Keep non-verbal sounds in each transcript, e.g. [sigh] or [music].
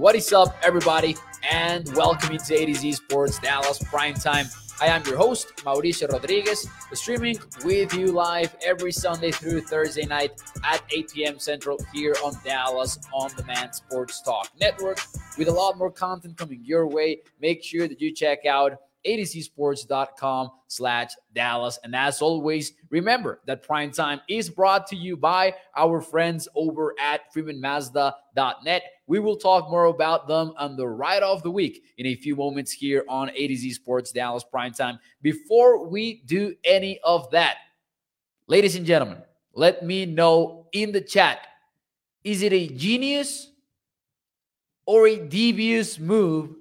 What is up, everybody? And welcome to Z Sports Dallas Prime Time. I am your host, Mauricio Rodriguez, streaming with you live every Sunday through Thursday night at 8 p.m. Central here on Dallas On Demand Sports Talk Network with a lot more content coming your way. Make sure that you check out atozsports.com slash Dallas. And as always, remember that prime time is brought to you by our friends over at freemanmazda.net. We will talk more about them on the ride of the week in a few moments here on A to Z Sports Dallas Prime Time. Before we do any of that, ladies and gentlemen, let me know in the chat is it a genius or a devious move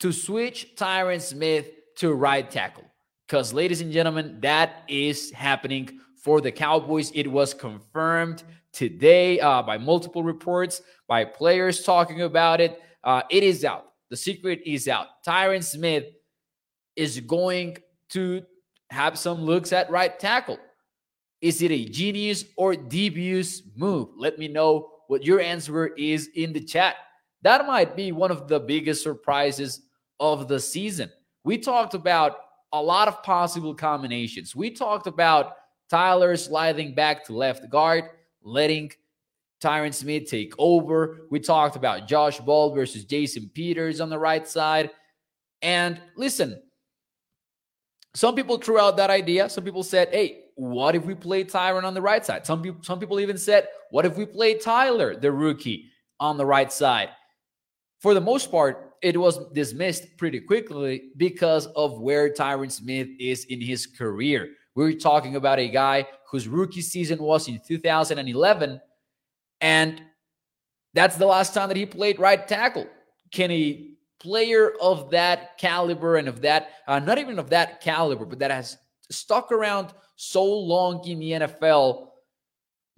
to switch Tyron Smith to right tackle. Because, ladies and gentlemen, that is happening for the Cowboys. It was confirmed today uh, by multiple reports, by players talking about it. Uh, it is out. The secret is out. Tyron Smith is going to have some looks at right tackle. Is it a genius or devious move? Let me know what your answer is in the chat. That might be one of the biggest surprises of the season. We talked about a lot of possible combinations. We talked about Tyler sliding back to left guard, letting Tyron Smith take over. We talked about Josh Ball versus Jason Peters on the right side. And listen, some people threw out that idea. Some people said, hey, what if we play Tyron on the right side? Some people, some people even said, what if we play Tyler, the rookie, on the right side? For the most part, it was dismissed pretty quickly because of where Tyron Smith is in his career. We're talking about a guy whose rookie season was in 2011, and that's the last time that he played right tackle. Can a player of that caliber and of that, uh, not even of that caliber, but that has stuck around so long in the NFL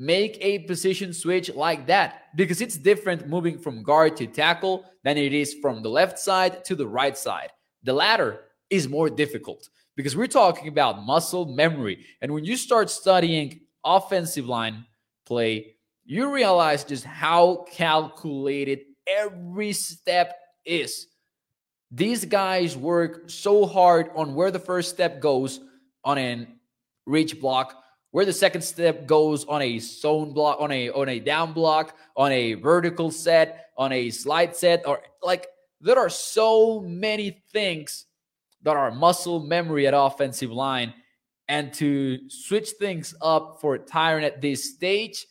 make a position switch like that because it's different moving from guard to tackle than it is from the left side to the right side. The latter is more difficult because we're talking about muscle memory. And when you start studying offensive line play, you realize just how calculated every step is. These guys work so hard on where the first step goes on an reach block where the second step goes on a zone block, on a on a down block, on a vertical set, on a slide set, or like there are so many things that are muscle memory at offensive line. And to switch things up for Tyron at this stage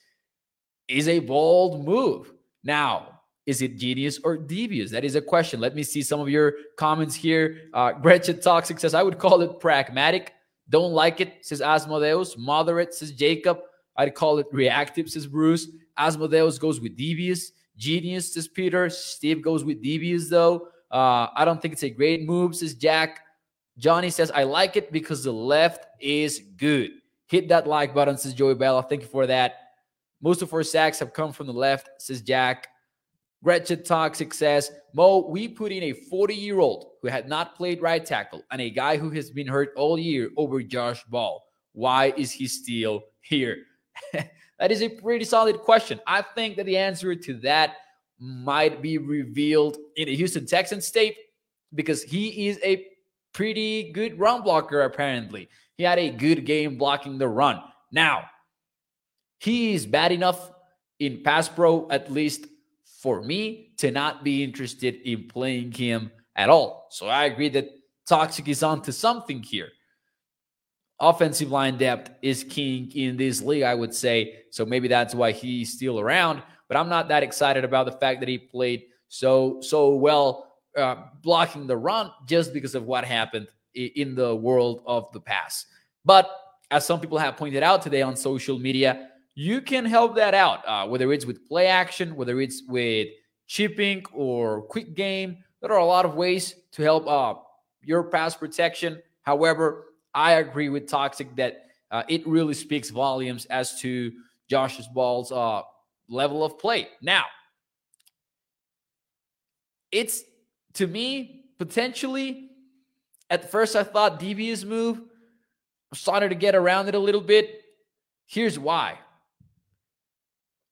is a bold move. Now, is it genius or devious? That is a question. Let me see some of your comments here. Uh, Gretchen Toxic says, I would call it pragmatic. Don't like it, says Asmodeus. Moderate, says Jacob. I'd call it reactive, says Bruce. Asmodeus goes with devious. Genius, says Peter. Steve goes with devious, though. Uh, I don't think it's a great move, says Jack. Johnny says, I like it because the left is good. Hit that like button, says Joey Bella. Thank you for that. Most of our sacks have come from the left, says Jack. Gretchen Toxic says, Mo, we put in a 40 year old who had not played right tackle and a guy who has been hurt all year over Josh Ball. Why is he still here? [laughs] that is a pretty solid question. I think that the answer to that might be revealed in the Houston Texans tape because he is a pretty good run blocker, apparently. He had a good game blocking the run. Now, he is bad enough in pass pro, at least for me to not be interested in playing him at all. So I agree that Toxic is onto something here. Offensive line depth is king in this league, I would say. So maybe that's why he's still around. But I'm not that excited about the fact that he played so so well uh, blocking the run just because of what happened in the world of the pass. But as some people have pointed out today on social media, you can help that out, uh, whether it's with play action, whether it's with chipping or quick game. There are a lot of ways to help uh, your pass protection. However, I agree with Toxic that uh, it really speaks volumes as to Josh's Ball's uh, level of play. Now, it's to me potentially at first I thought devious move. I started to get around it a little bit. Here's why.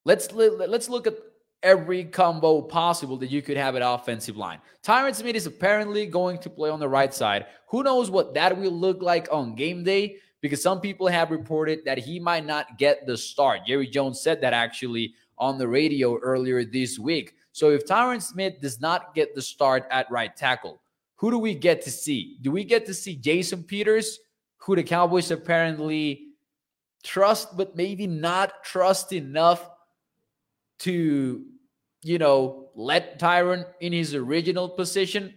Let's let's look at every combo possible that you could have at offensive line. Tyron Smith is apparently going to play on the right side. Who knows what that will look like on game day? Because some people have reported that he might not get the start. Jerry Jones said that actually on the radio earlier this week. So if Tyron Smith does not get the start at right tackle, who do we get to see? Do we get to see Jason Peters, who the Cowboys apparently trust, but maybe not trust enough to, you know, let Tyron in his original position?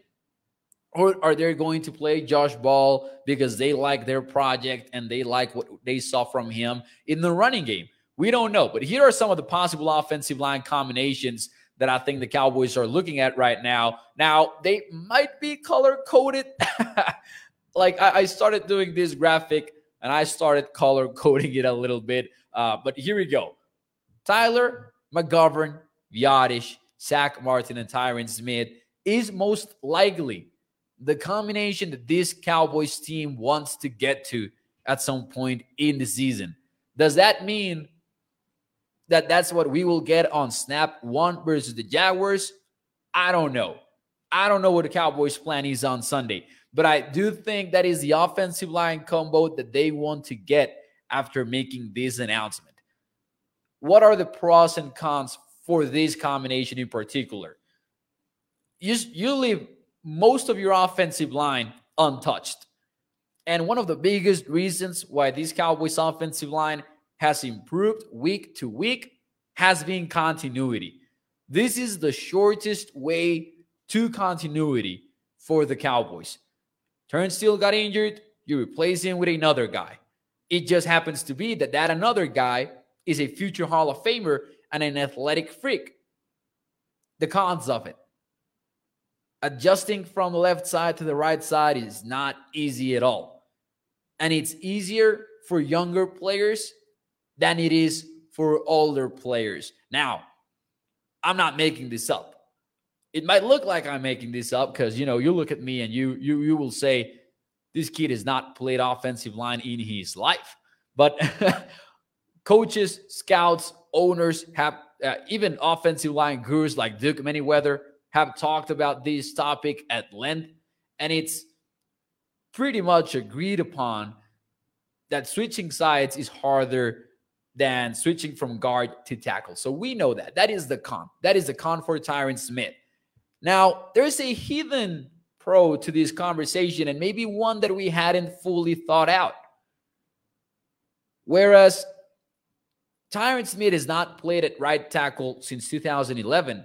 Or are they going to play Josh Ball because they like their project and they like what they saw from him in the running game? We don't know. But here are some of the possible offensive line combinations that I think the Cowboys are looking at right now. Now, they might be color coded. [laughs] like I, started doing this graphic and I started color coding it a little bit. Uh, but here we go Tyler, McGovern, Biadasz, Zack Martin, and Tyron Smith is most likely the combination that this Cowboys team wants to get to at some point in the season. Does that mean that that's what we will get on snap one versus the Jaguars? I don't know. I don't know what the Cowboys' plan is on Sunday, but I do think that is the offensive line combo that they want to get after making this announcement. What are the pros and cons for this combination in particular? You, you leave most of your offensive line untouched. And one of the biggest reasons why this Cowboys offensive line has improved week to week has been continuity. This is the shortest way to continuity for the Cowboys. Terence Steele got injured, you replace him with another guy. It just happens to be that that another guy is a future Hall of Famer and an athletic freak. The cons of it. Adjusting from the left side to the right side is not easy at all. And it's easier for younger players than it is for older players. Now, I'm not making this up. It might look like I'm making this up because you know you look at me and you you you will say this kid has not played offensive line in his life. But [laughs] coaches, scouts, owners have uh, even offensive line gurus like Duke Manyweather have talked about this topic at length, and it's pretty much agreed upon that switching sides is harder than switching from guard to tackle. So we know that. That is the con. That is the con for Tyron Smith. Now, there's a hidden pro to this conversation, and maybe one that we hadn't fully thought out. Whereas Tyron Smith has not played at right tackle since 2011,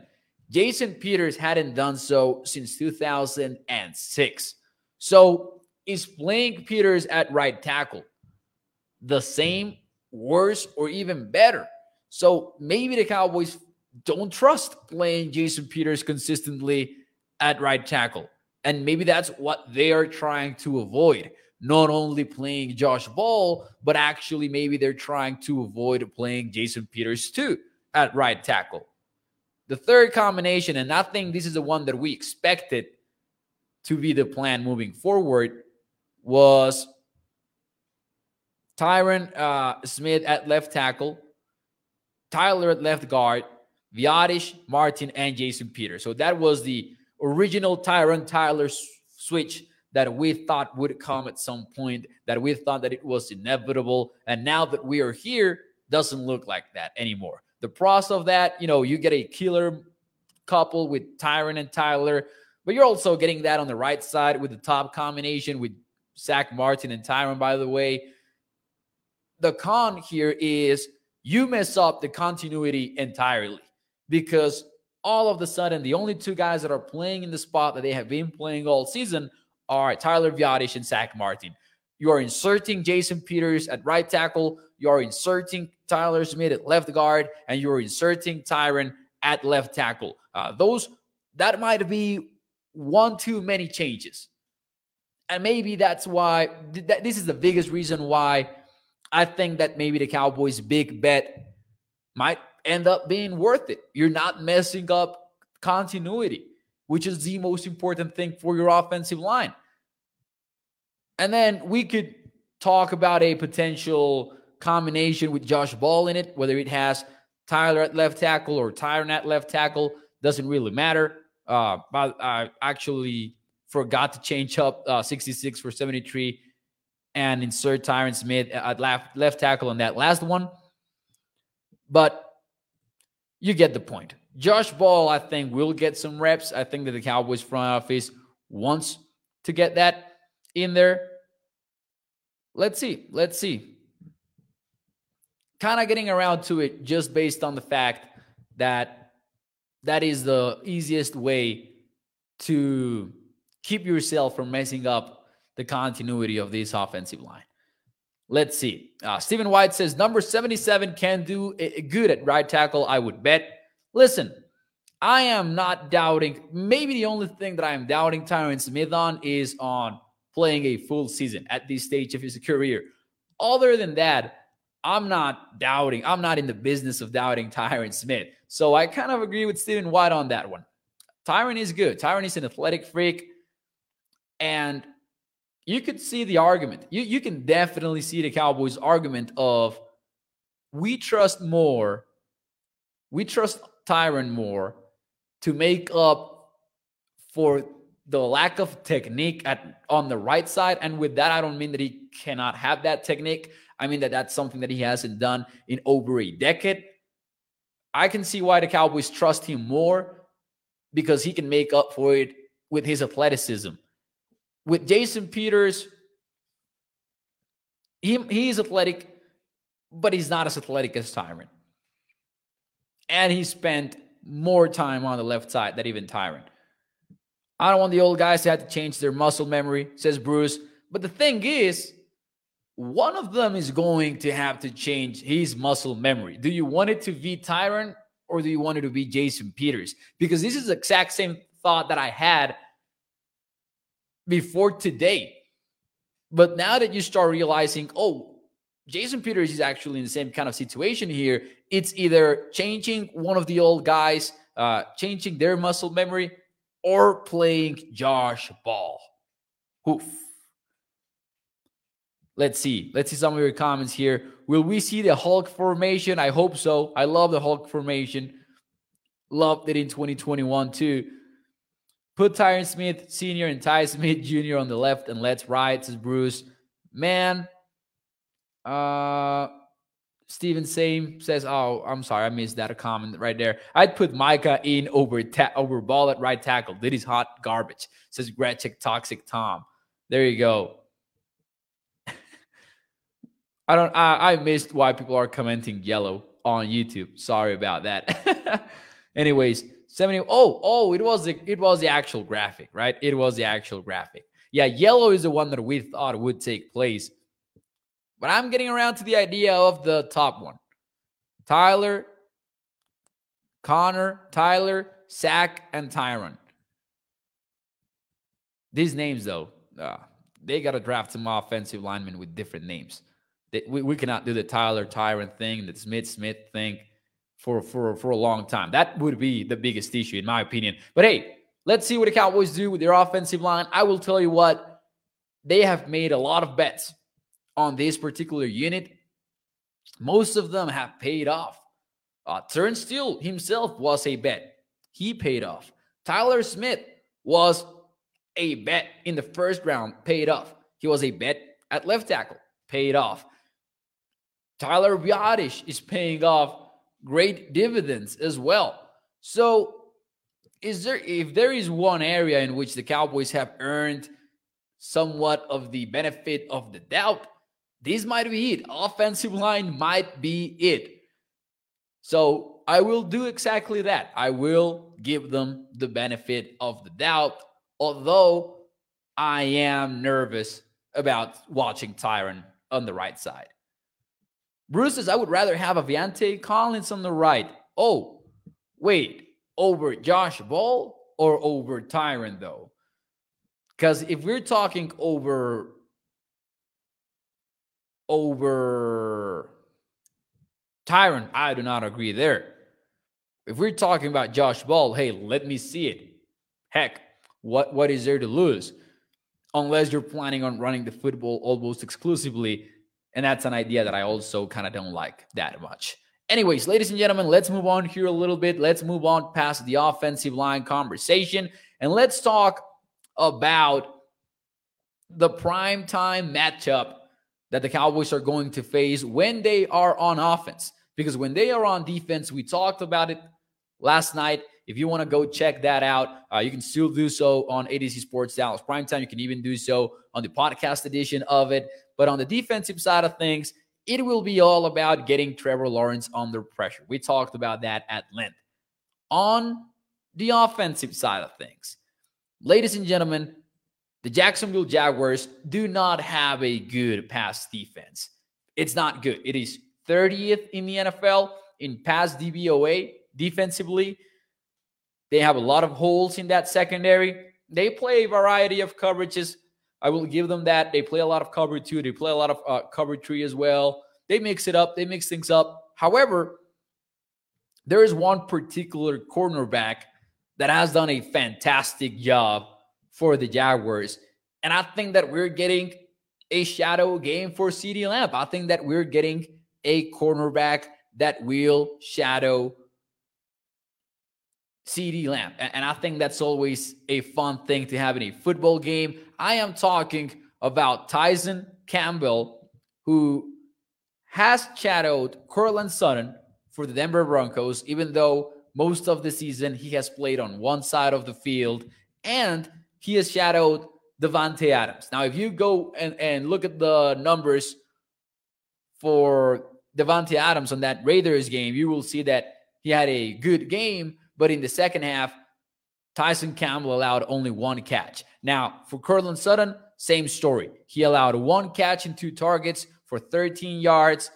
Jason Peters hadn't done so since 2006. So is playing Peters at right tackle the same worse, or even better. So maybe the Cowboys don't trust playing Jason Peters consistently at right tackle. And maybe that's what they are trying to avoid. Not only playing Josh Ball, but actually maybe they're trying to avoid playing Jason Peters too at right tackle. The third combination, and I think this is the one that we expected to be the plan moving forward, was Tyron uh, Smith at left tackle, Tyler at left guard, Biadasz, Martin, and Jason Peters. So that was the original Tyron Tyler switch that we thought would come at some point, that we thought that it was inevitable. And now that we are here, doesn't look like that anymore. The process of that, you know, you get a killer couple with Tyron and Tyler, but you're also getting that on the right side with the top combination with Zack Martin and Tyron, by the way the con here is you mess up the continuity entirely because all of a sudden the only two guys that are playing in the spot that they have been playing all season are Tyler Biadasz and Zack Martin. You are inserting Jason Peters at right tackle. You are inserting Tyler Smith at left guard, and you are inserting Tyron at left tackle. Uh, those that might be one too many changes, and maybe that's why th- this is the biggest reason why I think that maybe the Cowboys' big bet might end up being worth it. You're not messing up continuity, which is the most important thing for your offensive line. And then we could talk about a potential combination with Josh Ball in it, whether it has Tyler at left tackle or Tyron at left tackle doesn't really matter. Uh, but I actually forgot to change up uh, 66 for 73 and insert Tyron Smith at left, left tackle on that last one. But you get the point. Josh Ball, I think, will get some reps. I think that the Cowboys front office wants to get that in there. Let's see. Let's see. Kind of getting around to it just based on the fact that that is the easiest way to keep yourself from messing up the continuity of this offensive line. Let's see. Uh, Stephen White says number 77 can do good at right tackle, I would bet. Listen, I am not doubting. Maybe the only thing that I am doubting Tyron Smith on is on playing a full season at this stage of his career. Other than that, I'm not doubting. I'm not in the business of doubting Tyron Smith. So I kind of agree with Stephen White on that one. Tyron is good. Tyron is an athletic freak. And you could see the argument. You, you can definitely see the Cowboys' argument of we trust more, we trust Tyron more to make up for the lack of technique at on the right side. And with that, I don't mean that he cannot have that technique. I mean that that's something that he hasn't done in over a decade. I can see why the Cowboys trust him more because he can make up for it with his athleticism with Jason Peters, he, he's athletic, but he's not as athletic as Tyron. And he spent more time on the left side than even Tyron. I don't want the old guys to have to change their muscle memory, says Bruce. But the thing is, one of them is going to have to change his muscle memory. Do you want it to be Tyron or do you want it to be Jason Peters? Because this is the exact same thought that I had before today. But now that you start realizing, oh, Jason Peters is actually in the same kind of situation here, it's either changing one of the old guys, uh, changing their muscle memory, or playing Josh Ball. Oof. Let's see. Let's see some of your comments here. Will we see the Hulk formation? I hope so. I love the Hulk formation. Loved it in 2021 too. Put Tyron Smith Sr. and Ty Smith Jr. on the left and let's right, says Bruce. Man, uh, Steven Same says, "Oh, I'm sorry, I missed that comment right there. I'd put Micah in over ta- over ball at right tackle. That is hot garbage." Says Gretchik Toxic Tom. There you go. [laughs] I don't. I, I missed why people are commenting yellow on YouTube. Sorry about that. [laughs] Anyways, 70 oh oh it was the it was the actual graphic right it was the actual graphic yeah yellow is the one that we thought would take place but i'm getting around to the idea of the top one tyler connor tyler Zack, and tyron these names though uh, they got to draft some offensive linemen with different names they, we, we cannot do the tyler tyron thing the smith smith thing for for for a long time. That would be the biggest issue, in my opinion. But hey, let's see what the Cowboys do with their offensive line. I will tell you what they have made a lot of bets on this particular unit. Most of them have paid off. Uh, Terence Steele himself was a bet. He paid off. Tyler Smith was a bet in the first round, paid off. He was a bet at left tackle, paid off. Tyler Biadasz is paying off great dividends as well. So, is there if there is one area in which the Cowboys have earned somewhat of the benefit of the doubt, this might be it. Offensive line might be it. So, I will do exactly that. I will give them the benefit of the doubt, although I am nervous about watching Tyron on the right side. Bruce says, I would rather have Aviante Collins on the right. Oh, wait, over Josh Ball or over Tyron, though? Because if we're talking over over Tyron, I do not agree there. If we're talking about Josh Ball, hey, let me see it. Heck, what what is there to lose? Unless you're planning on running the football almost exclusively and that's an idea that I also kind of don't like that much. Anyways, ladies and gentlemen, let's move on here a little bit. Let's move on past the offensive line conversation and let's talk about the prime time matchup that the Cowboys are going to face when they are on offense. Because when they are on defense, we talked about it last night. If you want to go check that out, uh, you can still do so on A to Z Sports Dallas Primetime. You can even do so on the podcast edition of it. But on the defensive side of things, it will be all about getting Trevor Lawrence under pressure. We talked about that at length. On the offensive side of things, ladies and gentlemen, the Jacksonville Jaguars do not have a good pass defense. It's not good. It is 30th in the NFL in pass DVOA defensively. They have a lot of holes in that secondary. They play a variety of coverages. I will give them that. They play a lot of cover two. They play a lot of uh, cover three as well. They mix it up. They mix things up. However, there is one particular cornerback that has done a fantastic job for the Jaguars. And I think that we're getting a shadow game for CeeDee Lamb. I think that we're getting a cornerback that will shadow CeeDee Lamb. And I think that's always a fun thing to have in a football game. I am talking about Tyson Campbell, who has shadowed Courtland Sutton for the Denver Broncos, even though most of the season he has played on one side of the field and he has shadowed Davante Adams. Now, if you go and, and look at the numbers for Davante Adams on that Raiders game, you will see that he had a good game, but in the second half, Tyson Campbell allowed only one catch. Now, for Courtland Sutton, same story. He allowed one catch and two targets for 13 yards,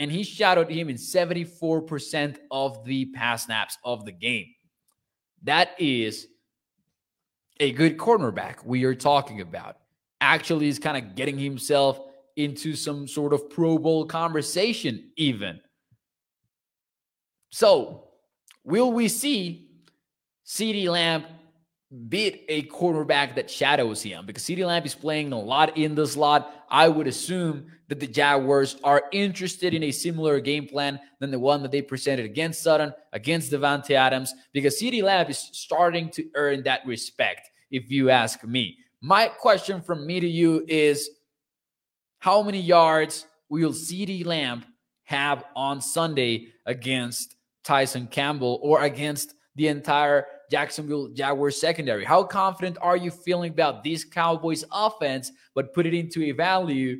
and he shadowed him in 74% of the pass snaps of the game. That is a good cornerback we are talking about. Actually, is kind of getting himself into some sort of Pro Bowl conversation, even. So, will we see CeeDee Lamb beat a quarterback that shadows him? Because CeeDee Lamb is playing a lot in the slot. I would assume that the Jaguars are interested in a similar game plan than the one that they presented against Sutton, against Davante Adams, because CeeDee Lamb is starting to earn that respect, if you ask me. My question from me to you is how many yards will CeeDee Lamb have on Sunday against Tyson Campbell or against the entire Jacksonville Jaguars secondary? How confident are you feeling about this Cowboys offense, but put it into a value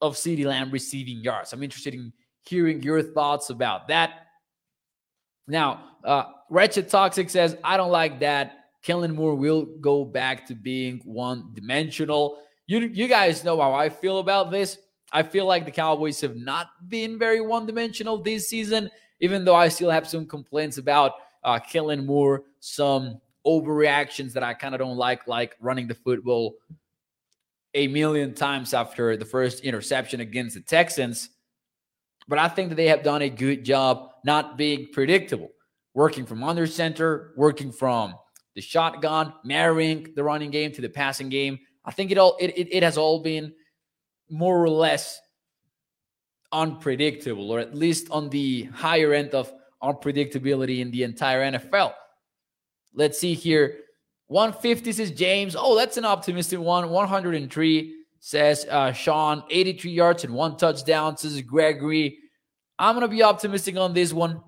of CeeDee Lamb receiving yards? I'm interested in hearing your thoughts about that. Now, uh, Wretched Toxic says, I don't like that. Kellen Moore will go back to being one dimensional. You, you guys know how I feel about this. I feel like the Cowboys have not been very one dimensional this season, even though I still have some complaints about uh, Kellen Moore, some overreactions that I kind of don't like, like running the football a million times after the first interception against the Texans. But I think that they have done a good job not being predictable, working from under center, working from the shotgun, marrying the running game to the passing game. I think it all it, it, it has all been more or less unpredictable, or at least on the higher end of unpredictability in the entire NFL. Let's see here. 150 says James. Oh, that's an optimistic one. 103 says uh, Sean. 83 yards and one touchdown says Gregory. I'm going to be optimistic on this one.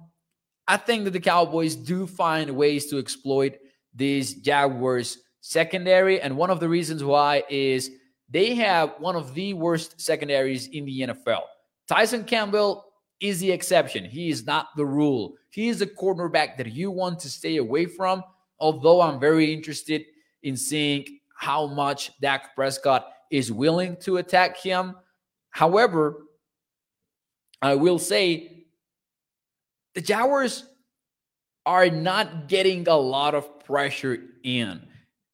I think that the Cowboys do find ways to exploit these Jaguars secondary. And one of the reasons why is they have one of the worst secondaries in the NFL. Tyson Campbell is the exception. He is not the rule. He is a cornerback that you want to stay away from. Although I'm very interested in seeing how much Dak Prescott is willing to attack him. However, I will say the Jaguars are not getting a lot of pressure in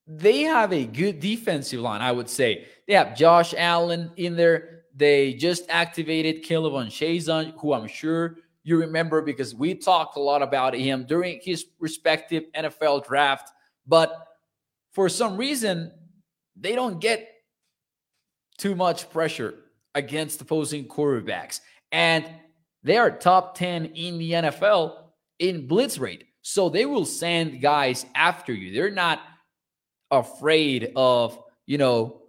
they have a good defensive line, I would say. They have Josh Allen in there. They just activated K'Lavon Chaisson, who I'm sure you remember because we talked a lot about him during his respective NFL draft. But for some reason, they don't get too much pressure against opposing quarterbacks. And they are top 10 in the NFL in blitz rate. So they will send guys after you. They're not afraid of, you know,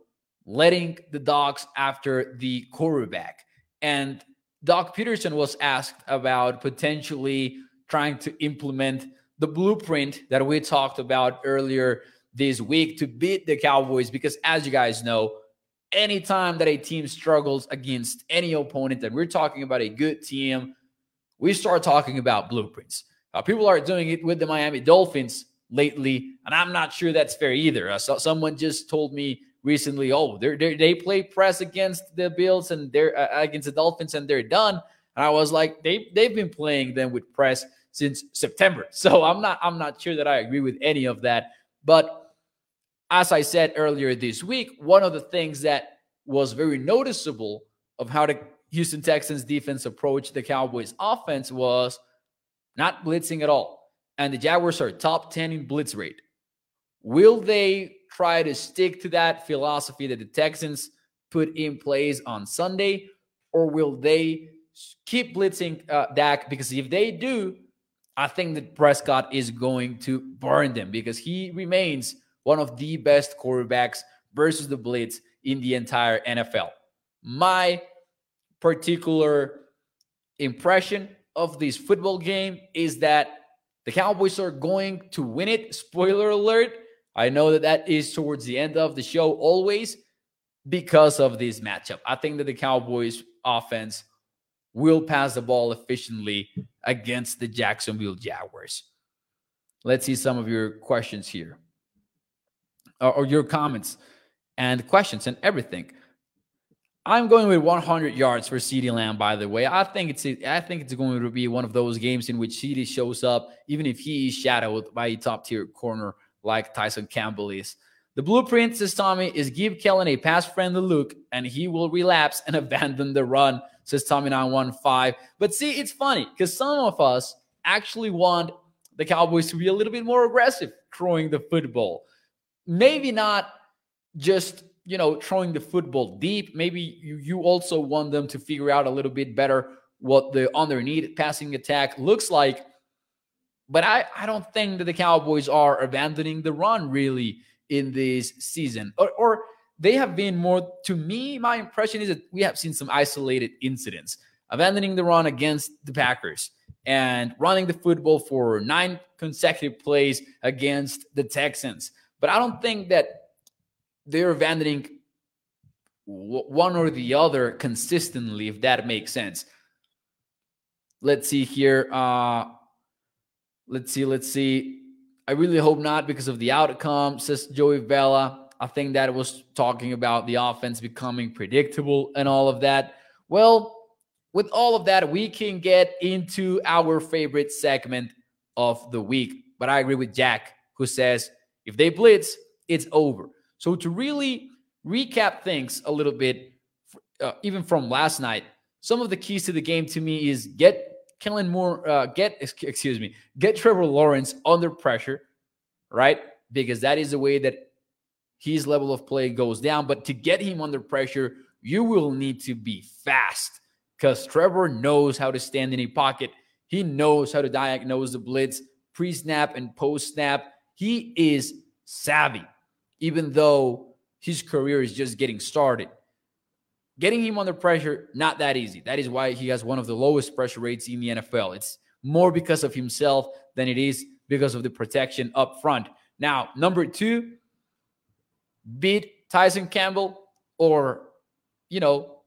letting the dogs after the quarterback. And Doug Pederson was asked about potentially trying to implement the blueprint that we talked about earlier this week to beat the Cowboys because as you guys know, anytime that a team struggles against any opponent and we're talking about a good team, we start talking about blueprints. Uh, people are doing it with the Miami Dolphins lately, and I'm not sure that's fair either. Uh, so someone just told me recently, oh, they they play press against the Bills and they're uh, against the Dolphins and they're done. And I was like, they they've been playing them with press since September. [laughs] So I'm not I'm not sure that I agree with any of that. But as I said earlier this week, one of the things that was very noticeable of how the Houston Texans defense approached the Cowboys offense was not blitzing at all. And the Jaguars are top 10 in blitz rate. Will they try to stick to that philosophy that the Texans put in place on Sunday? Or will they keep blitzing uh, Dak? Because if they do, I think that Prescott is going to burn them because he remains one of the best quarterbacks versus the blitz in the entire NFL. My particular impression of this football game is that the Cowboys are going to win it. Spoiler alert. I know that that is towards the end of the show always because of this matchup. I think that the Cowboys offense will pass the ball efficiently against the Jacksonville Jaguars. Let's see some of your questions here or your comments and questions and everything. I'm going with 100 yards for CeeDee Lamb. By the way, I think it's I think it's going to be one of those games in which CeeDee shows up, even if he is shadowed by a top tier corner like Tyson Campbell is. The blueprint, says Tommy, is give Kellen a pass friendly look, and he will relapse and [laughs] abandon the run. Says Tommy 915. But see, it's funny because some of us actually want the Cowboys to be a little bit more aggressive throwing the football. Maybe not just you know, throwing the football deep. Maybe you, you also want them to figure out a little bit better what the underneath passing attack looks like. But I, I don't think that the Cowboys are abandoning the run really in this season. Or, or they have been more, to me, my impression is that we have seen some isolated incidents. Abandoning the run against the Packers and running the football for nine consecutive plays against the Texans. But I don't think that they're abandoning one or the other consistently, if that makes sense. Let's see here. Uh, let's see. Let's see. I really hope not because of the outcome, says Joey Vela. I think that was talking about the offense becoming predictable and all of that. Well, with all of that, we can get into our favorite segment of the week. But I agree with Jack, who says if they blitz, it's over. So to really recap things a little bit, uh, even from last night, some of the keys to the game to me is get Kellen Moore, uh, get excuse me, get Trevor Lawrence under pressure, right? Because that is the way that his level of play goes down. But to get him under pressure, you will need to be fast because Trevor knows how to stand in a pocket. He knows how to diagnose the blitz pre snap and post snap. He is savvy even though his career is just getting started. Getting him under pressure, not that easy. That is why he has one of the lowest pressure rates in the NFL. It's more because of himself than it is because of the protection up front. Now, number two, beat Tyson Campbell or, you know,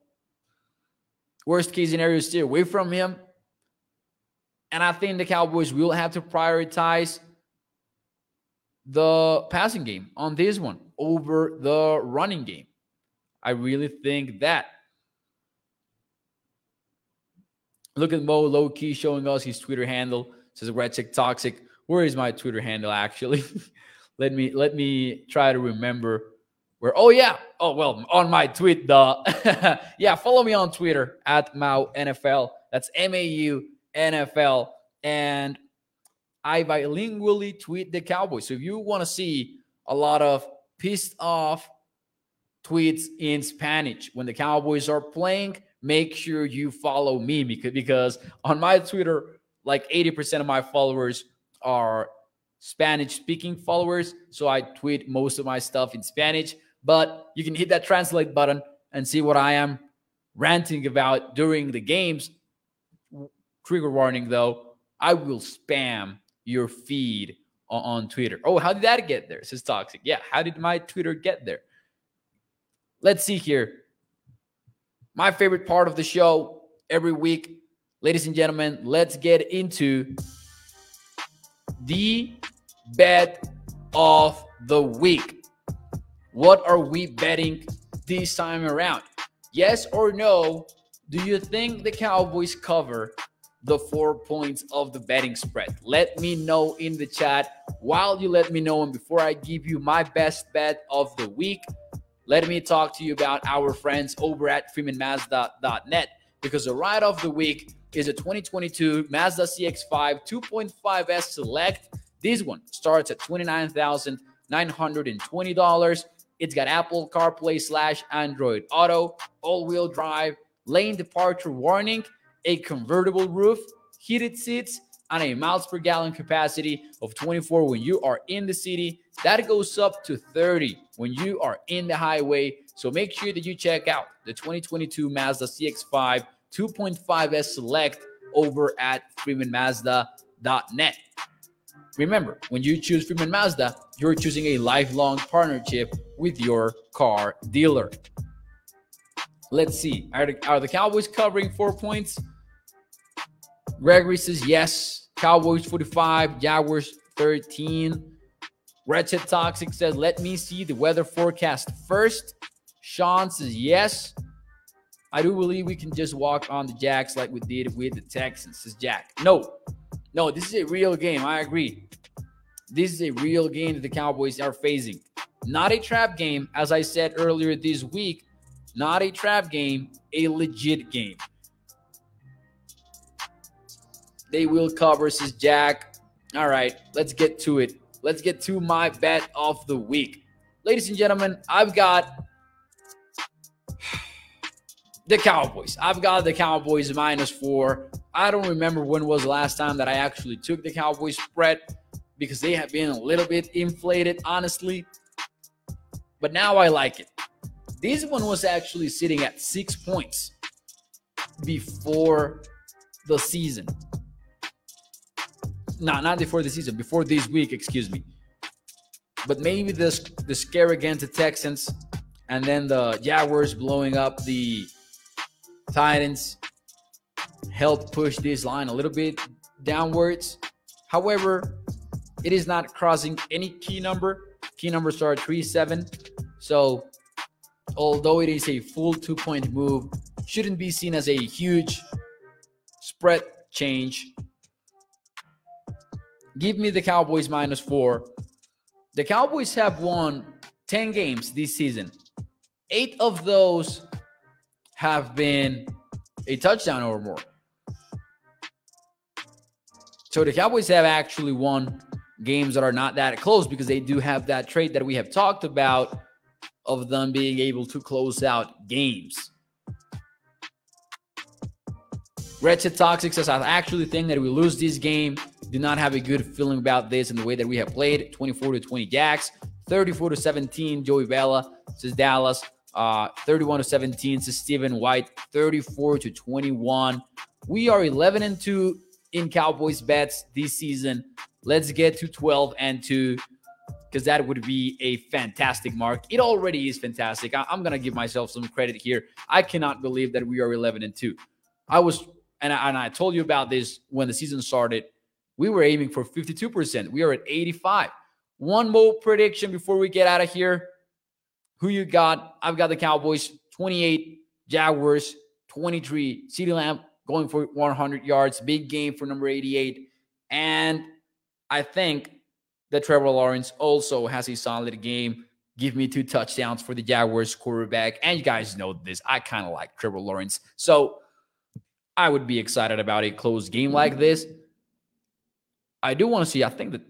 worst case scenario, stay away from him. And I think the Cowboys will have to prioritize the passing game on this one over the running game. I really think that. Look at Mo low key showing us his Twitter handle. Says Red Toxic. Where is my Twitter handle actually? [laughs] let me let me try to remember where. Oh yeah. Oh well, on my tweet. The [laughs] yeah. Follow me on Twitter at Mau NFL. That's M A U NFL. And I bilingually tweet the Cowboys. So if you want to see a lot of pissed off tweets in Spanish when the Cowboys are playing, make sure you follow me because on my Twitter, like 80% of my followers are Spanish speaking followers. So I tweet most of my stuff in Spanish, but you can hit that translate button and see what I am ranting about during the games. Trigger warning though, I will spam your feed on, on Twitter. Oh, how did that get there? Says Toxic. Yeah, how did my Twitter get there? Let's see here. My favorite part of the show every week, ladies and gentlemen, let's get into the bet of the week. What are we betting this time around? Yes or no? Do you think the Cowboys cover the four points of the betting spread? Let me know in the chat while you let me know. And before I give you my best bet of the week, let me talk to you about our friends over at freemanmazda.net because the ride of the week is a 2022 Mazda CX5 2.5S Select. This one starts at $29,920. It's got Apple CarPlay slash Android Auto, all wheel drive, lane departure warning, a convertible roof, heated seats, and a miles per gallon capacity of 24 when you are in the city. That goes up to 30 when you are in the highway. So make sure that you check out the 2022 Mazda CX5 2.5S Select over at freemanmazda.net. Remember, when you choose Freeman Mazda, you're choosing a lifelong partnership with your car dealer. Let's see. Are the, are the Cowboys covering four points? Gregory says yes. Cowboys 45, Jaguars 13. Wretched Toxic says, let me see the weather forecast first. Sean says yes. I do believe we can just walk on the Jacks like we did with the Texans, says Jack. No, no, this is a real game. I agree. This is a real game that the Cowboys are facing. Not a trap game, as I said earlier this week. Not a trap game, a legit game. They will cover, versus Jack. All right, let's get to it. Let's get to my bet of the week. Ladies and gentlemen, I've got the Cowboys. I've got the Cowboys minus four. I don't remember when was the last time that I actually took the Cowboys spread because they have been a little bit inflated, honestly. But now I like it. This one was actually sitting at six points before the season. No, not before the season, before this week, excuse me. But maybe this the scare against the Texans and then the Jaguars blowing up the Titans helped push this line a little bit downwards. However, it is not crossing any key number. Key numbers are 3 7. So, although it is a full two point move, shouldn't be seen as a huge spread change. Give me the Cowboys minus four. The Cowboys have won 10 games this season. Eight of those have been a touchdown or more. So the Cowboys have actually won games that are not that close because they do have that trait that we have talked about of them being able to close out games. Wretched Toxic says, I actually think that we lose this game. Do not have a good feeling about this and the way that we have played. 24 to 20 Jacks, 34 to 17. Joey Bella says Dallas. Uh, 31 to 17 says Stephen White. 34 to 21. We are 11 and 2 in Cowboys bets this season. Let's get to 12 and 2 because that would be a fantastic mark. It already is fantastic. I, am going to give myself some credit here. I cannot believe that we are 11 and 2. I was, and I, and I told you about this when the season started. We were aiming for 52%. We are at 85. One more prediction before we get out of here. Who you got? I've got the Cowboys 28, Jaguars 23, CeeDee Lamb going for 100 yards. Big game for number 88. And I think that Trevor Lawrence also has a solid game. Give me two touchdowns for the Jaguars quarterback. And you guys know this. I kind of like Trevor Lawrence. So I would be excited about a close game like this. I do want to see, I think that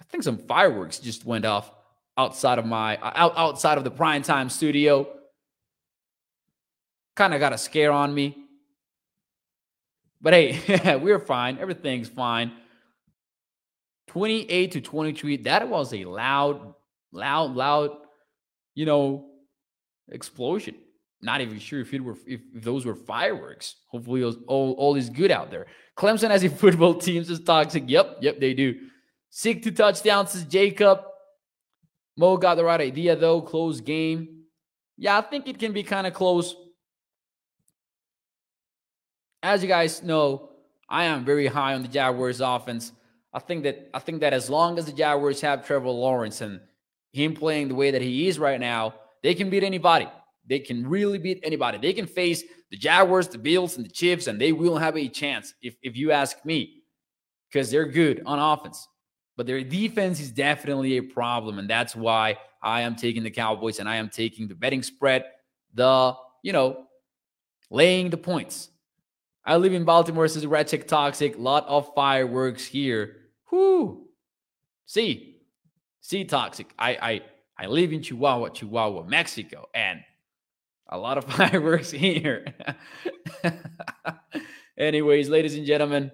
I think some fireworks just went off outside of my uh, out, outside of the prime time studio. kind of got a scare on me. But hey, [laughs] we're fine. Everything's fine. 28 to 23. That was a loud, loud, loud, you know, explosion. Not even sure if it were if, if those were fireworks. Hopefully, was, all, all is good out there. Clemson as a football team is toxic. Yep, yep, they do. Sick to touchdowns says Jacob. Mo got the right idea though. Close game. Yeah, I think it can be kind of close. As you guys know, I am very high on the Jaguars offense. I think that I think that as long as the Jaguars have Trevor Lawrence and him playing the way that he is right now, they can beat anybody. They can really beat anybody. They can face the Jaguars, the Bills, and the Chiefs, and they will have a chance, if, if you ask me, because they're good on offense. But their defense is definitely a problem. And that's why I am taking the Cowboys and I am taking the betting spread, the, you know, laying the points. I live in Baltimore, says Red Chick Toxic. Lot of fireworks here. Whoo. See, see, Toxic. I, I, I live in Chihuahua, Chihuahua, Mexico, and a lot of [laughs] fireworks here. [laughs] Anyways, ladies and gentlemen,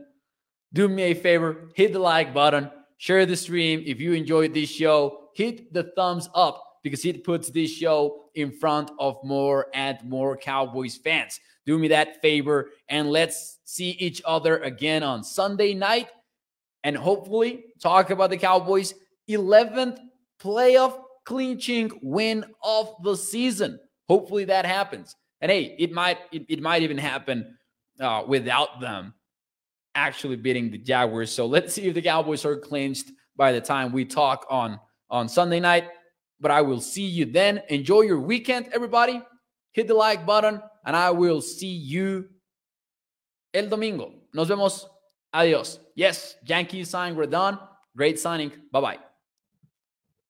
do me a favor, hit the like button, share the stream. If you enjoyed this show, hit the thumbs up because it puts this show in front of more and more Cowboys fans. Do me that favor and let's see each other again on Sunday night and hopefully talk about the Cowboys' 11th playoff clinching win of the season. Hopefully that happens. And hey, it might it, it might even happen uh, without them actually beating the Jaguars. So let's see if the Cowboys are clinched by the time we talk on on Sunday night. But I will see you then. Enjoy your weekend, everybody. Hit the like button, and I will see you el domingo. Nos vemos. Adios. Yes, Yankees sign. We're done. Great signing. Bye bye.